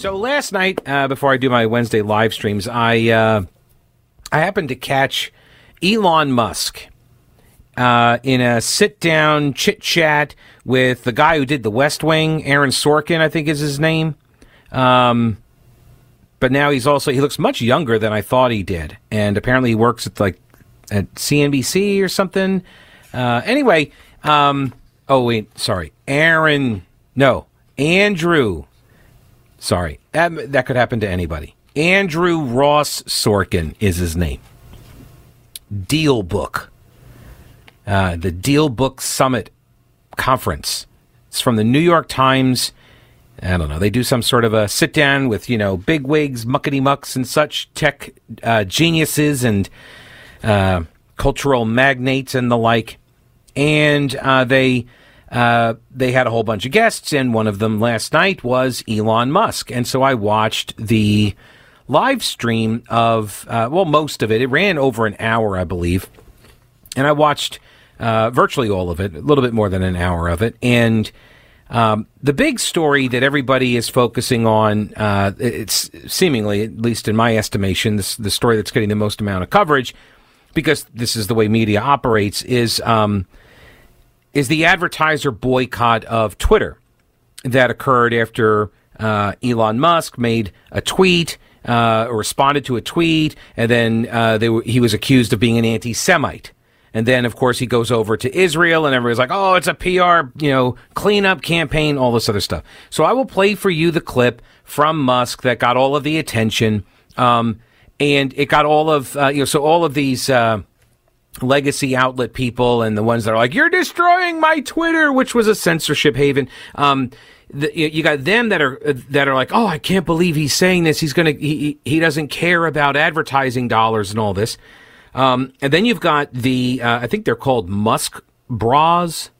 So last night, uh, before I do my Wednesday live streams, I uh, I happened to catch Elon Musk uh, in a sit down chit chat with the guy who did The West Wing, Aaron Sorkin, I think is his name. Um, but now he's also he looks much younger than I thought he did, and apparently he works at like at CNBC or something. Uh, anyway, um, oh wait, sorry, Aaron, no, Andrew Sorry, that, that could happen to anybody. Andrew Ross Sorkin is his name. Deal Book, uh, the Deal Book Summit Conference. It's from the New York Times. I don't know. They do some sort of a sit down with you know big wigs, muckety mucks, and such tech uh, geniuses and uh, cultural magnates and the like, and uh, they uh, they had a whole bunch of guests, and one of them last night was Elon Musk. And so I watched the live stream of, uh, well, most of it. It ran over an hour, I believe. And I watched uh, virtually all of it, a little bit more than an hour of it. And um, the big story that everybody is focusing on, uh, it's seemingly, at least in my estimation, this, the story that's getting the most amount of coverage, because this is the way media operates, is. Um, is the advertiser boycott of Twitter that occurred after uh, Elon Musk made a tweet uh, or responded to a tweet, and then uh, he was accused of being an anti-Semite. And then, of course, he goes over to Israel, and everybody's like, "Oh, it's a PR, you know, cleanup campaign, all this other stuff." So I will play for you the clip from Musk that got all of the attention, um, and it got all of uh, you know, so all of these uh, legacy outlet people and the ones that are like, you're destroying my Twitter, which was a censorship haven. Um, the, you got them that are that are like, oh, I can't believe he's saying this. He's gonna he he doesn't care about advertising dollars and all this. Um, and then you've got the uh, I think they're called Musk bras,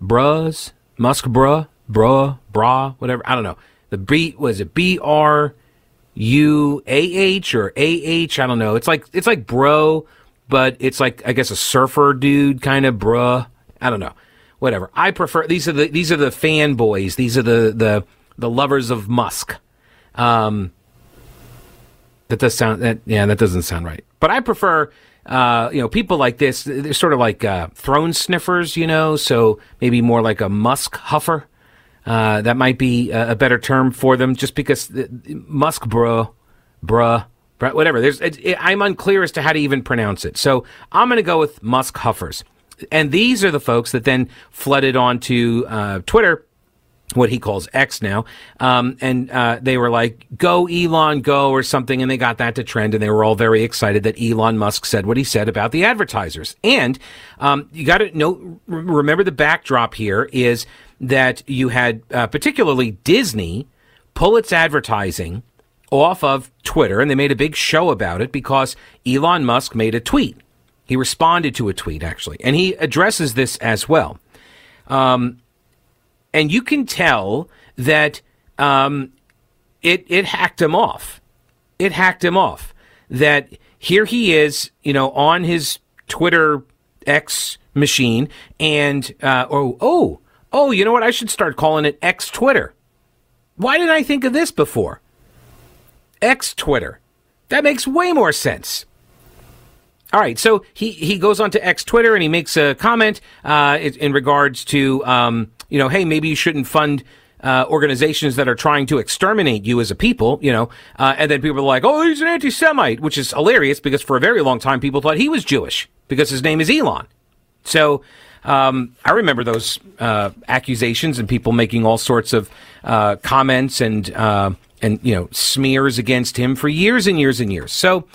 bras, Musk bra, bra, bra, whatever. I don't know. The B was it B R U A H or A H? I don't know. It's like it's like bro but it's like I guess a surfer dude kind of bruh. I don't know. Whatever. I prefer these are the these are the fanboys. These are the the the lovers of Musk. Um, that does sound that yeah that doesn't sound right. But I prefer uh, you know people like this. They're sort of like uh, throne sniffers, you know. So maybe more like a Musk huffer. Uh, that might be a, a, better term for them, just because Musk, bro, bruh whatever. There's, it, it, I'm unclear as to how to even pronounce it. So I'm going to go with Musk Huffers. And these are the folks that then flooded onto uh, Twitter what he calls X now. Um, and uh, they were like, go Elon, go, or something. And they got that to trend. And they were all very excited that Elon Musk said what he said about the advertisers. And um, you got to know, remember the backdrop here is that you had uh, particularly Disney pull its advertising off of Twitter, and they made a big show about it because Elon Musk made a tweet. He responded to a tweet, actually, and he addresses this as well. Um, and you can tell that um, it it hacked him off. It hacked him off. That here he is, you know, on his Twitter X machine, and uh, oh oh oh, you know what? I should start calling it X Twitter. Why didn't I think of this before? X Twitter. That makes way more sense. All right, so he, he goes on to X Twitter and he makes a comment uh, in, regards to, um, you know, hey, maybe you shouldn't fund uh, organizations that are trying to exterminate you as a people, you know, uh, and then people are like, oh, he's an anti Semite, which is hilarious because for a very long time people thought he was Jewish because his name is Elon. So um, I remember those uh, accusations and people making all sorts of uh, comments and uh, and you know smears against him for years and years and years. So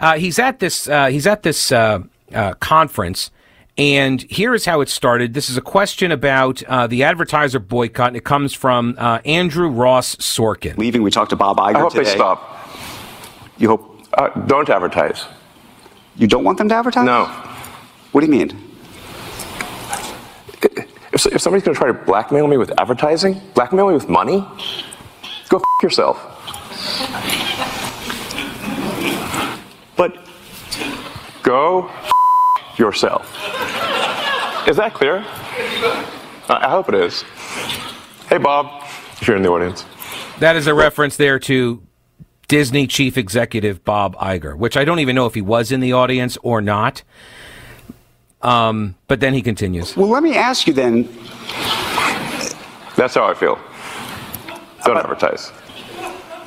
uh, he's at this uh, he's at this uh, uh conference, And here's how it started. This is a question about uh, the advertiser boycott, and it comes from uh, Andrew Ross Sorkin. Leaving, we talked to Bob Iger I hope today. they stop. You hope Uh, don't advertise. you don't want them to advertise? No. What do you mean? If, if somebody's going to try to blackmail me with advertising, blackmail me with money, go f- yourself. But Go f- yourself. Is that clear? I I hope it is. Hey, Bob, if you're in the audience. That is a reference there to Disney chief executive Bob Iger, which I don't even know if he was in the audience or not. Um, but then he continues. well, let me ask you then. That's how I feel. Don't advertise.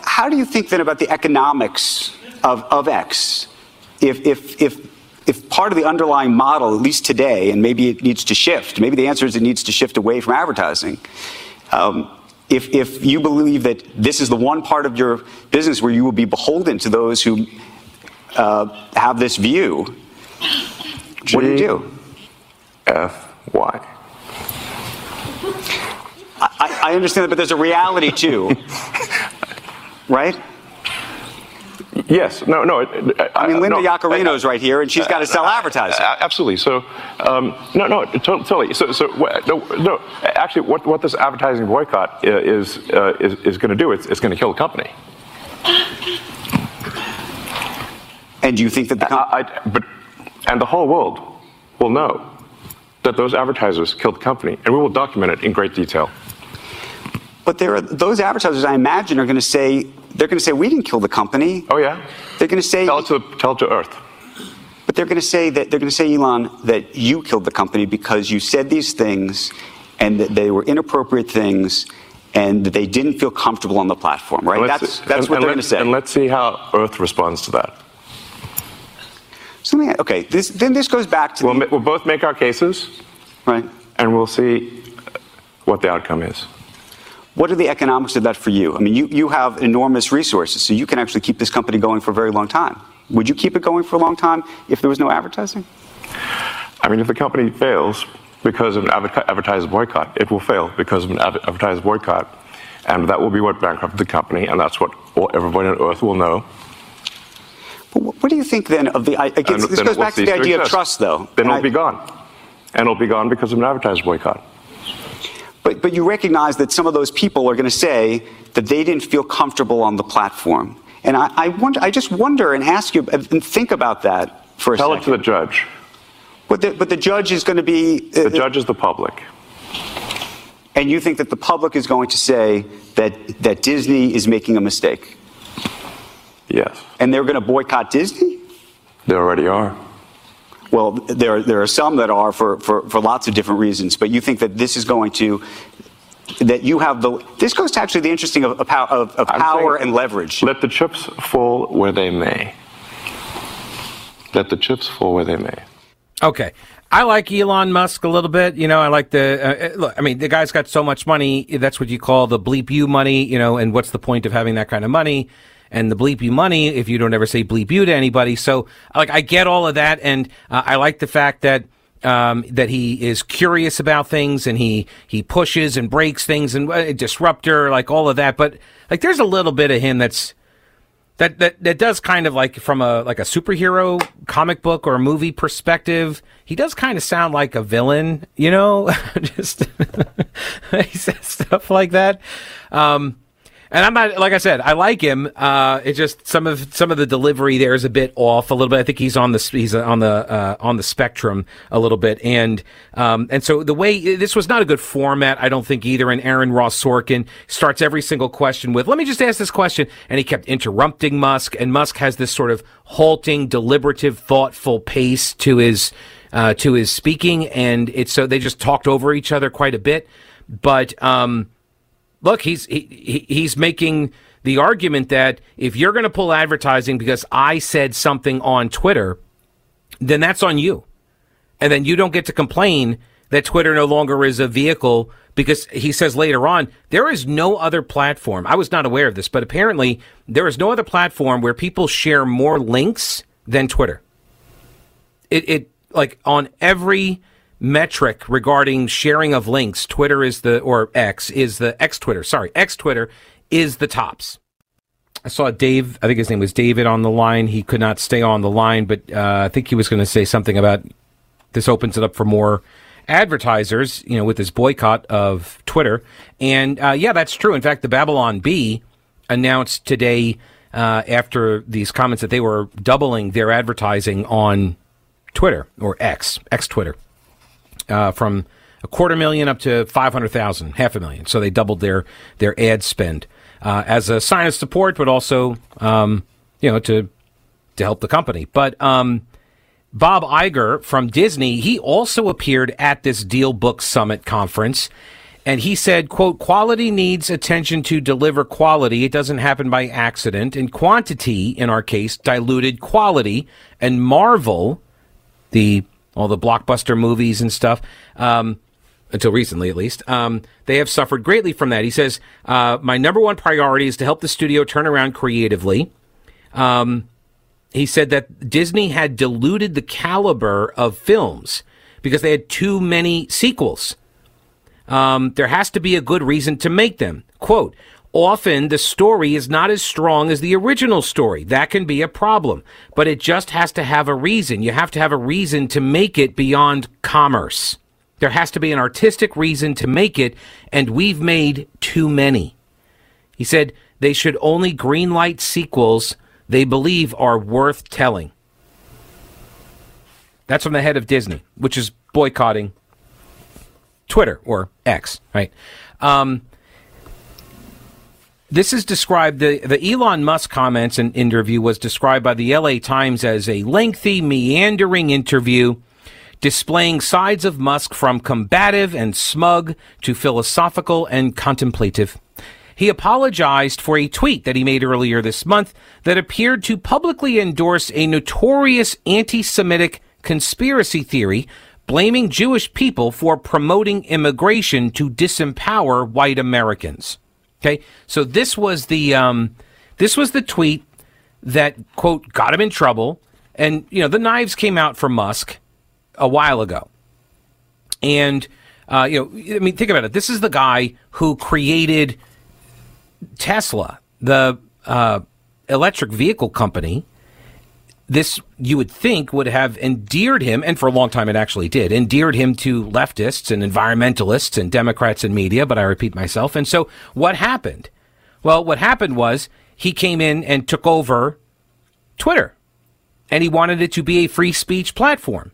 How do you think then about the economics of, of X? If, if, if, if part of the underlying model, at least today, and maybe it needs to shift, maybe the answer is it needs to shift away from advertising. Um, if, if you believe that this is the one part of your business where you will be beholden to those who uh, have this view, what do you G- do? F Y. I, I understand that, but there's a reality too, right? Yes. No. No. it- it- I mean, Linda no, Yaccarino's right here, and she's got to sell advertising. Absolutely. So, um, no, no, totally. So, so no, no. Actually, what, what this advertising boycott is uh, is, is going to do? It's, it's going to kill the company. And do you think that the com- I, I, but and the whole world will know that those advertisers killed the company, and we will document it in great detail. But there are those advertisers, I imagine, are going to say they're going to say we didn't kill the company. Oh yeah. They're going to say, Tell it to tell to Earth. but they're going to say that they're going to say, Elon, that you killed the company because you said these things, and that they were inappropriate things, and that they didn't feel comfortable on the platform. Right? And let's- That's that's and- what and they're going to say. And let's see how Earth responds to that. So me- okay, this, then this goes back to We'll, the, we'll both make our cases, right. and we'll see what the outcome is. What are the economics of that for you? I mean, you, you have enormous resources, so you can actually keep this company going for a very long time. Would you keep it going for a long time if there was no advertising? I mean, if the company fails because of an adver- advertiser boycott, it will fail because of an adver- advertiser boycott. And that will be what bankrupted the company, and that's what all, everybody on earth will know. But what, do you think then of the? I, guess And this goes back to the idea of trust, though. Then And it'll I- be gone. And it'll be gone because of an advertiser boycott. But, but you recognize that some of those people are going to say that they didn't feel comfortable on the platform. And I, I, wonder, I just wonder and ask you and think about that for a Tell it to the judge. but, the, but the judge is going to be. uh, The judge is the public. And you think that the public is going to say that, that Disney is making a mistake. Yes. And they're going to boycott Disney? They already are. Well, there, there are some that are for, for, for lots of different reasons, but you think that this is going to, that you have the, this goes to actually the interesting of, of, of, of power and leverage. Let the chips fall where they may. Let the chips fall where they may. Okay. I like Elon Musk a little bit. You know, I like the, uh, look, I mean, the guy's got so much money. That's what you call the bleep you money, you know, and what's the point of having that kind of money? And the bleep you money if you don't ever say bleep you to anybody. So, like, I get all of that. And uh, I like the fact that, um, that he is curious about things and he, he pushes and breaks things and uh, disruptor, like all of that. But, like, there's a little bit of him that's, that that that does kind of like from a like a superhero comic book or movie perspective he does kind of sound like a villain you know? Just he says stuff like that. Um and I'm not like I said, I like him. Uh, it's just some of some of the delivery there is a bit off a little bit. I think he's on the he's on the uh, on the spectrum a little bit, and um, and so the way this was not a good format, I don't think either. And Aaron Ross Sorkin starts every single question with, "Let me just ask this question," and he kept interrupting Musk, and Musk has this sort of halting, deliberative, thoughtful pace to his uh, to his speaking, and it's so they just talked over each other quite a bit, but. Um, look, he's he, he- he's making the argument that if you're going to pull advertising because I said something on Twitter, then that's on you, and then you don't get to complain that Twitter no longer is a vehicle because he says later on there is no other platform. I was not aware of this, but apparently there is no other platform where people share more links than Twitter. It it like on every metric regarding sharing of links, Twitter is the, or X is the, X Twitter, sorry, X Twitter is the tops. I saw Dave, I think his name was David on the line. He could not stay on the line, but uh, I think he was going to say something about this opens it up for more advertisers, you know, with this boycott of Twitter. And uh, yeah, that's true. In fact, the Babylon Bee announced today uh, after these comments that they were doubling their advertising on Twitter or X, X Twitter, uh, from a quarter million up to 500,000, half a million. So they doubled their, their ad spend uh, as a sign of support, but also, um, you know, to, to help the company. But, um, Bob Iger from Disney, he also appeared at this Deal Book Summit conference. And he said, quote, quality needs attention to deliver quality. It doesn't happen by accident. And quantity, in our case, diluted quality. And Marvel, the all the blockbuster movies and stuff, um, until recently at least, um, they have suffered greatly from that. He says, uh, my number one priority is to help the studio turn around creatively. Um, he said that Disney had diluted the caliber of films because they had too many sequels. Um, there has to be a good reason to make them. Quote, often the story is not as strong as the original story. That can be a problem, but it just has to have a reason. You have to have a reason to make it beyond commerce. There has to be an artistic reason to make it, and we've made too many. He said they should only greenlight sequels they believe are worth telling. That's from the head of Disney, which is boycotting Twitter or X, right? Um, this is described the the Elon Musk comments and interview was described by the LA Times as a lengthy, meandering interview displaying sides of Musk from combative and smug to philosophical and contemplative. He apologized for a tweet that he made earlier this month that appeared to publicly endorse a notorious anti-Semitic conspiracy theory blaming Jewish people for promoting immigration to disempower white Americans. Okay, so this was the um, this was the tweet that quote got him in trouble, and you know the knives came out for Musk a while ago, and uh, you know I mean think about it. This is the guy who created Tesla, the uh, electric vehicle company, this you would think would have endeared him, and for a long time it actually did, endeared him to leftists and environmentalists and Democrats and media, but I repeat myself. And so what happened? Well, what happened was he came in and took over Twitter, and he wanted it to be a free speech platform.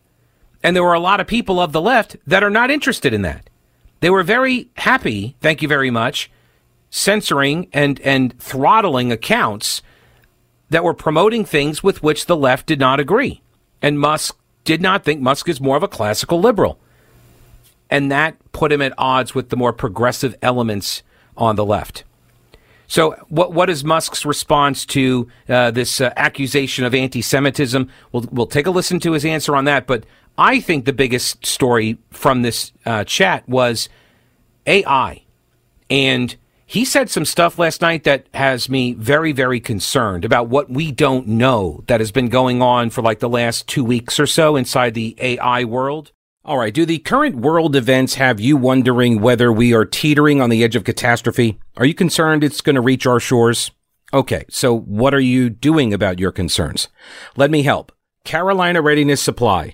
And there were a lot of people of the left that are not interested in that. They were very happy, thank you very much, censoring and, and throttling accounts that were promoting things with which the left did not agree. And Musk did not think Musk is more of a classical liberal. And that put him at odds with the more progressive elements on the left. So, what what is Musk's response to uh, this uh, accusation of anti-Semitism? We'll we'll take a listen to his answer on that. But I think the biggest story from this uh, chat was AI and he said some stuff last night that has me very, very concerned about what we don't know that has been going on for like the last two weeks or so inside the AI world. All right. Do the current world events have you wondering whether we are teetering on the edge of catastrophe? Are you concerned it's going to reach our shores? Okay. So what are you doing about your concerns? Let me help. Carolina Readiness Supply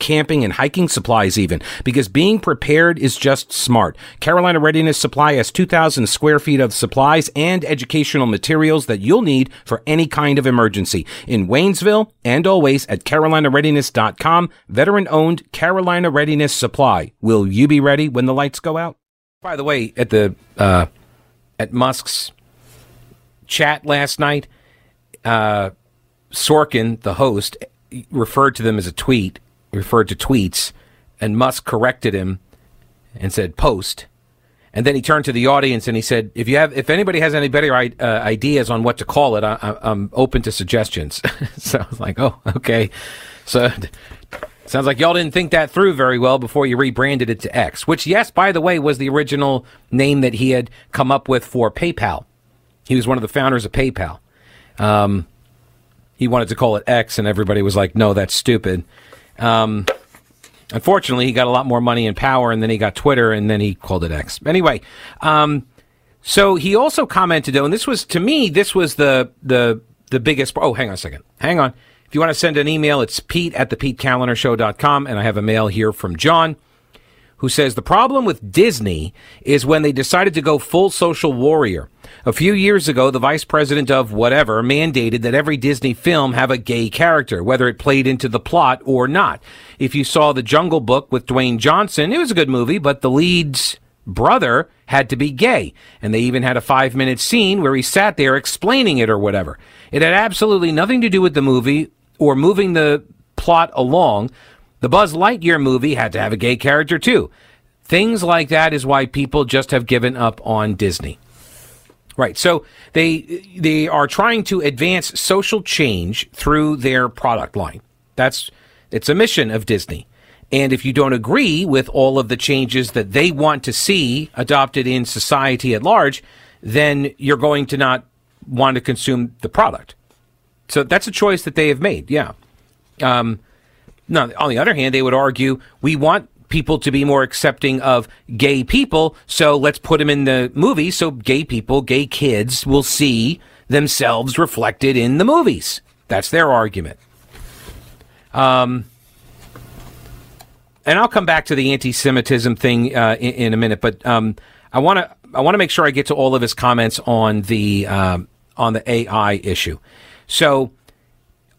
camping and hiking supplies even, because being prepared is just smart. Carolina Readiness Supply has 2,000 square feet of supplies and educational materials that you'll need for any kind of emergency. In Waynesville and always at carolinareadiness.com, veteran owned Carolina Readiness Supply. Will you be ready when the lights go out? By the way, at the, uh, at Musk's chat last night, uh, Sorkin, the host, referred to them as a tweet referred to tweets, and Musk corrected him and said post. And then he turned to the audience and he said, "If you have, if anybody has any better uh, ideas on what to call it, I, am open to suggestions." so I was like, "Oh, okay." So Sounds like y'all didn't think that through very well before you rebranded it to X, which, yes, by the way, was the original name that he had come up with for PayPal. He was one of the founders of PayPal. Um, he wanted to call it X, and everybody was like, no, that's stupid. Um, unfortunately, he got a lot more money and power, and then he got Twitter, and then he called it X. Anyway, um, so he also commented, though, and this was, to me, this was the, the, the biggest. Oh, hang on a second. Hang on. If you want to send an email, it's pete at the PeteKaliner And I have a mail here from John who says the problem with Disney is when they decided to go full social warrior. A few years ago, the vice president of whatever mandated that every Disney film have a gay character, whether it played into the plot or not. If you saw The Jungle Book with Dwayne Johnson, it was a good movie, but the lead's brother had to be gay. And they even had a five minute scene where he sat there explaining it or whatever. It had absolutely nothing to do with the movie or moving the plot along, the Buzz Lightyear movie had to have a gay character too. Things like that is why people just have given up on Disney. Right. So they they are trying to advance social change through their product line. That's it's a mission of Disney. And if you don't agree with all of the changes that they want to see adopted in society at large, then you're going to not want to consume the product. So that's a choice that they have made. Yeah. Um, now, on the other hand, they would argue we want people to be more accepting of gay people, so let's put them in the movie so gay people, gay kids will see themselves reflected in the movies. That's their argument. Um, and I'll come back to the anti-Semitism thing uh, in, in, a minute, but um, I want to I want to make sure I get to all of his comments on the um, on the AI issue. So,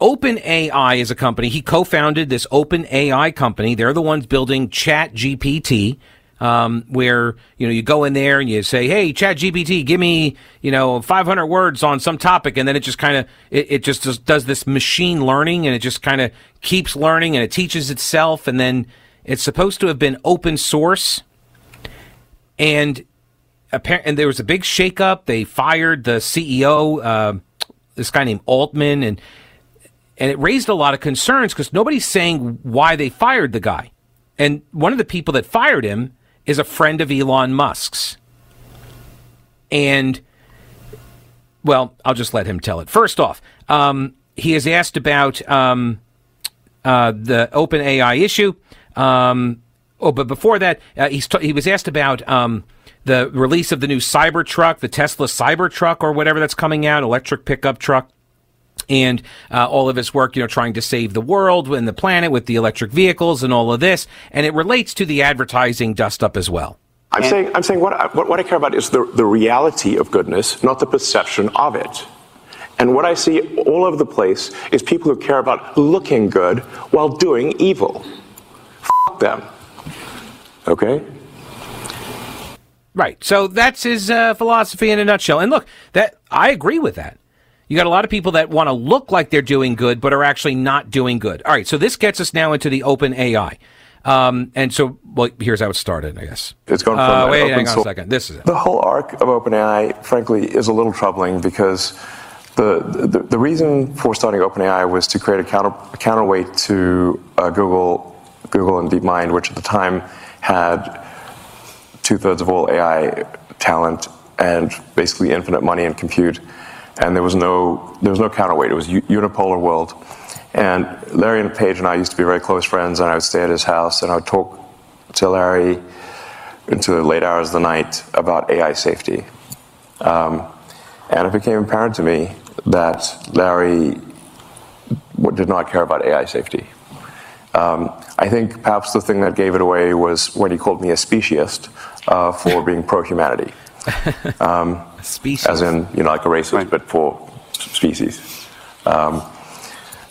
OpenAI is a company. He co-founded this OpenAI company. They're the ones building ChatGPT, um, where you know you go in there and you say, "Hey, Chat GPT, give me you know 500 words on some topic," and then it just kind of it, it, just does, this machine learning, and it just kind of keeps learning, and it teaches itself, and then it's supposed to have been open source, and and there was a big shakeup. They fired the CEO. Uh, this guy named Altman, and and it raised a lot of concerns because nobody's saying why they fired the guy. And one of the people that fired him is a friend of Elon Musk's. And well, I'll just let him tell it. First off, um, he is asked about um, uh, the open AI issue. Um, oh, but before that, uh, he's t- he was asked about um, the release of the new Cybertruck, the Tesla Cybertruck or whatever that's coming out, electric pickup truck. And uh, all of his work, you know, trying to save the world and the planet with the electric vehicles and all of this, and it relates to the advertising dust up as well. I'm and saying, I'm saying what, I, what, what I care about is the, the reality of goodness, not the perception of it. And what I see all over the place is people who care about looking good while doing evil. F them. Okay? Right. So that's his uh, philosophy in a nutshell. And look, that I agree with that. You got a lot of people that want to look like they're doing good, but are actually not doing good. All right. So this gets us now into the open AI. Um, and so, well, here's how it started, I guess. It's going from uh, wait, hang on a second. This is it. The whole arc of OpenAI, frankly, is a little troubling because the, the, the reason for starting OpenAI was to create a, counter, a counterweight to uh, Google, Google and DeepMind, which at the time had two thirds of all AI talent and basically infinite money and compute. And there was no there was no counterweight. It was a unipolar world. And Larry and Page and I used to be very close friends, and I would stay at his house and I would talk to Larry into the late hours of the night about AI safety. Um, and it became apparent to me that Larry did not care about AI safety. Um, I think perhaps the thing that gave it away was when he called me a speciest uh, for being pro humanity. Um, species. As in, you know, like a racist, right. but for species. Um,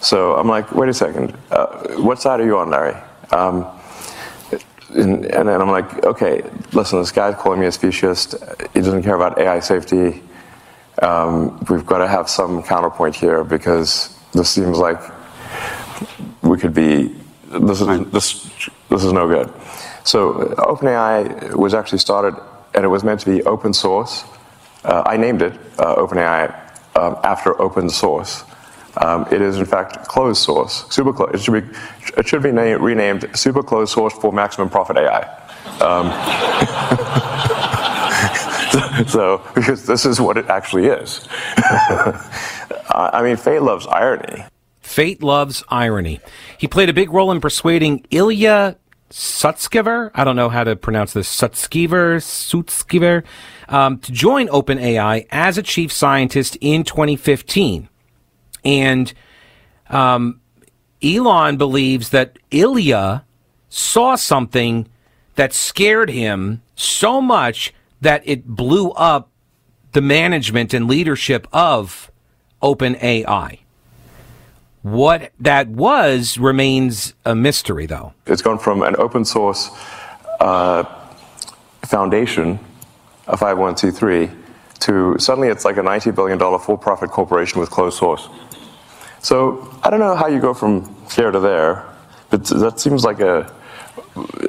so I'm like, wait a second, uh, what side are you on, Larry? Um, and, and, then I'm like, okay, listen, this guy's calling me a speciesist. He doesn't care about AI safety. Um, we've got to have some counterpoint here because this seems like we could be this is this this is no good. So OpenAI was actually started, and it was meant to be open source. Uh, I named it uh, OpenAI um, after open source, Um, it is in fact closed source, super closed. It should be, it should be named, renamed super closed source for maximum profit AI. Um, so, because this is what it actually is. I mean, fate loves irony. Fate loves irony. He played a big role in persuading Ilya Sutskever, I don't know how to pronounce this, Sutskever, Sutskever, um, to join OpenAI as a chief scientist in 2015. And um, Elon believes that Ilya saw something that scared him so much that it blew up the management and leadership of OpenAI. What that was remains a mystery, though. It's gone from an open source uh, foundation, a 501c3, to suddenly it's like a $90 billion for profit corporation with closed source. So I don't know how you go from here to there, but that seems like a,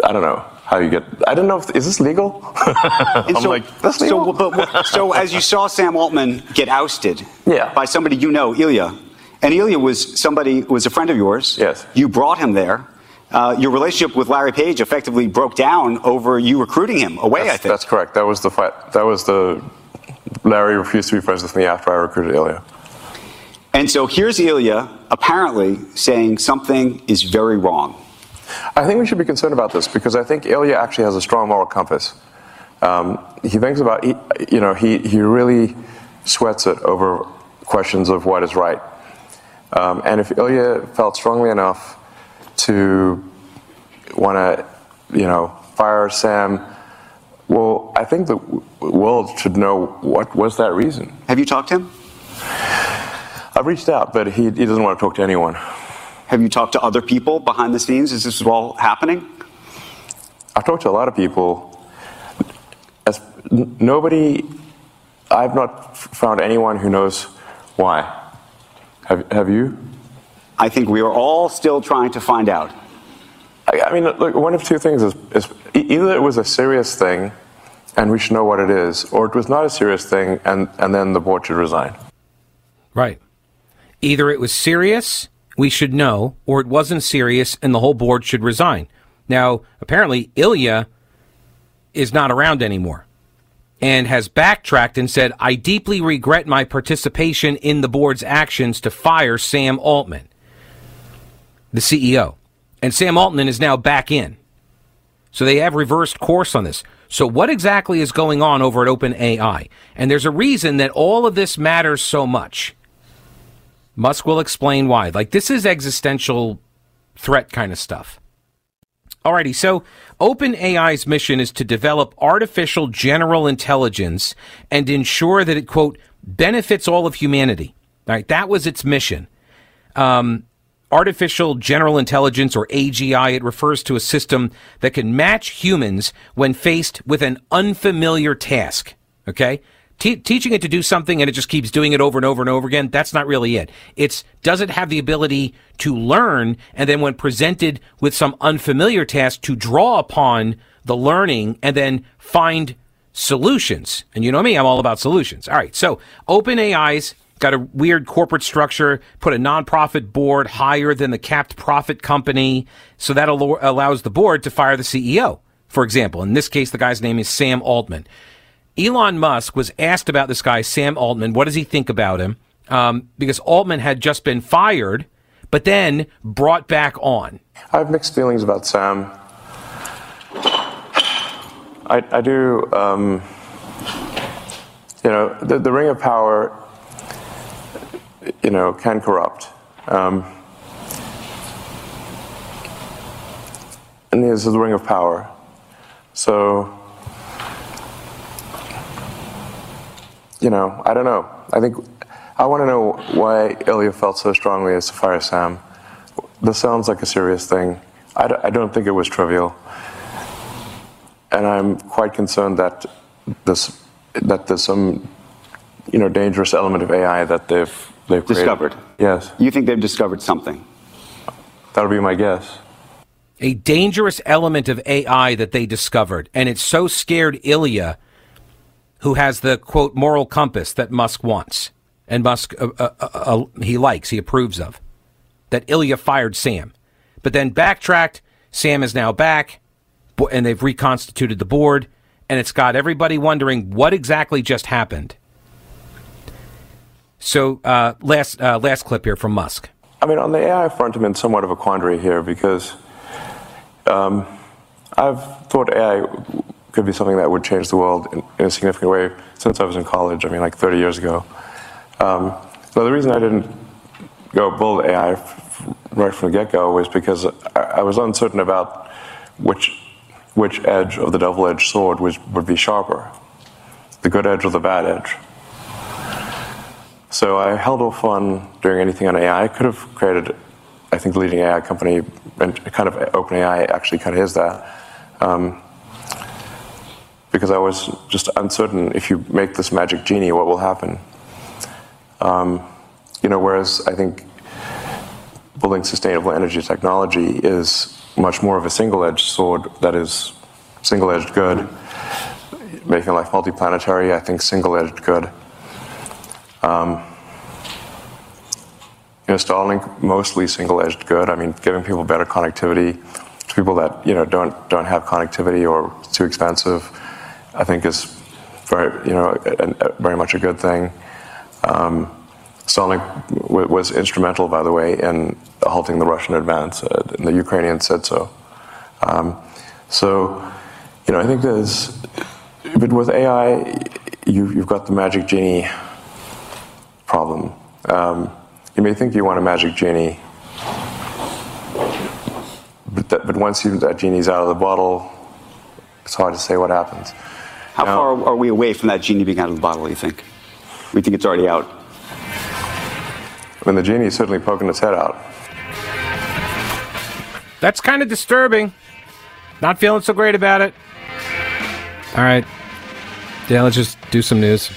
I don't know how you get. I don't know if is this legal. I'm so, like, that's legal. So, but, so as you saw Sam Altman get ousted Yeah. by somebody you know, Ilya, and Ilya was somebody was a friend of yours. Yes. You brought him there. Uh, your relationship with Larry Page effectively broke down over you recruiting him away. That's, I think that's correct. That was the fight. That was the. Larry refused to be friends with me after I recruited Ilya. And so here's Ilya apparently saying something is very wrong. I think we should be concerned about this because I think Ilya actually has a strong moral compass. Um, he thinks about, he, you know, he, he really sweats it over questions of what is right. Um, and if Ilya felt strongly enough to want to, you know, fire Sam, well, I think the world should know what was that reason. Have you talked to him? I've reached out, but he, he doesn't want to talk to anyone. Have you talked to other people behind the scenes? Is this all happening? I've talked to a lot of people. As n- nobody, I've not found anyone who knows why. Have, have you? I think we are all still trying to find out. I, I mean, look, one of two things is, is either it was a serious thing and we should know what it is, or it was not a serious thing and, and then the board should resign. Right. Either it was serious, we should know, or it wasn't serious and the whole board should resign. Now, apparently, Ilya is not around anymore and has backtracked and said, I deeply regret my participation in the board's actions to fire Sam Altman, the CEO. And Sam Altman is now back in. So they have reversed course on this. So what exactly is going on over at OpenAI? And there's a reason that all of this matters so much. Musk will explain why. Like this is existential threat kind of stuff. Alrighty, so OpenAI's mission is to develop artificial general intelligence and ensure that it, quote, benefits all of humanity. All right, that was its mission. Um, artificial general intelligence, or AGI, it refers to a system that can match humans when faced with an unfamiliar task. Okay? Te- teaching it to do something and it just keeps doing it over and over and over again, that's not really it. It's does it have the ability to learn and then when presented with some unfamiliar task to draw upon the learning and then find solutions. And you know me, I'm all about solutions. All right. So OpenAI's got a weird corporate structure, put a nonprofit board higher than the capped profit company. So that al- allows the board to fire the CEO, for example. In this case, the guy's name is Sam Altman. Elon Musk was asked about this guy, Sam Altman. What does he think about him? Um, because Altman had just been fired, but then brought back on. I have mixed feelings about Sam. I, I do, um, you know, the, the ring of power, you know, can corrupt. Um, and this is the ring of power. So, you know, I don't know. I think I want to know why Ilya felt so strongly as fire Sam. This sounds like a serious thing. I, d- I don't think it was trivial, and I'm quite concerned that this that there's some you know dangerous element of AI that they've they've created. Discovered. Yes, You think they've discovered something? that would be my guess. A dangerous element of AI that they discovered. And it so scared Ilya, who has the quote moral compass that Musk wants. and Musk uh, uh, uh, uh, he likes, he approves of. That Ilya fired Sam, but then backtracked. Sam is now back, and they've reconstituted the board, and it's got everybody wondering what exactly just happened. So uh, last uh, last clip here from Musk. I mean, on the AI front, I'm in somewhat of a quandary here because um, I've thought AI could be something that would change the world in, in, a significant way since I was in college. I mean, like 30 years ago. Um, the reason I didn't go build AI right from the get-go was because I, I, was uncertain about which which edge of the double-edged sword was, would be sharper, the good edge or the bad edge. So I held off on doing anything on AI. I could have created, I think, the leading AI company, and kind of OpenAI actually kind of is that. Um, because I was just uncertain if you make this magic genie, what will happen? Um, you know, whereas I think building sustainable energy technology is much more of a single-edged sword that is single-edged good. Making life multiplanetary, I think single-edged good. Um, Starlink mostly single-edged good. I mean, giving people better connectivity to people that you know don't don't have connectivity or it's too expensive, I think is very you know very much a good thing. Um, was instrumental, by the way, in halting the Russian advance, uh, and the Ukrainians said so. Um, so, you know, I think there's, but with AI, you, you, have got the magic genie problem. Um, you may think you want a magic genie, but, that, but once you, that genie's out of the bottle, it's hard to say what happens. How now, far are we away from that genie being out of the bottle, you think? We think it's already out. I mean, the genie is certainly poking its head out. That's kind of disturbing. Not feeling so great about it. All right. Yeah, let's just do some news.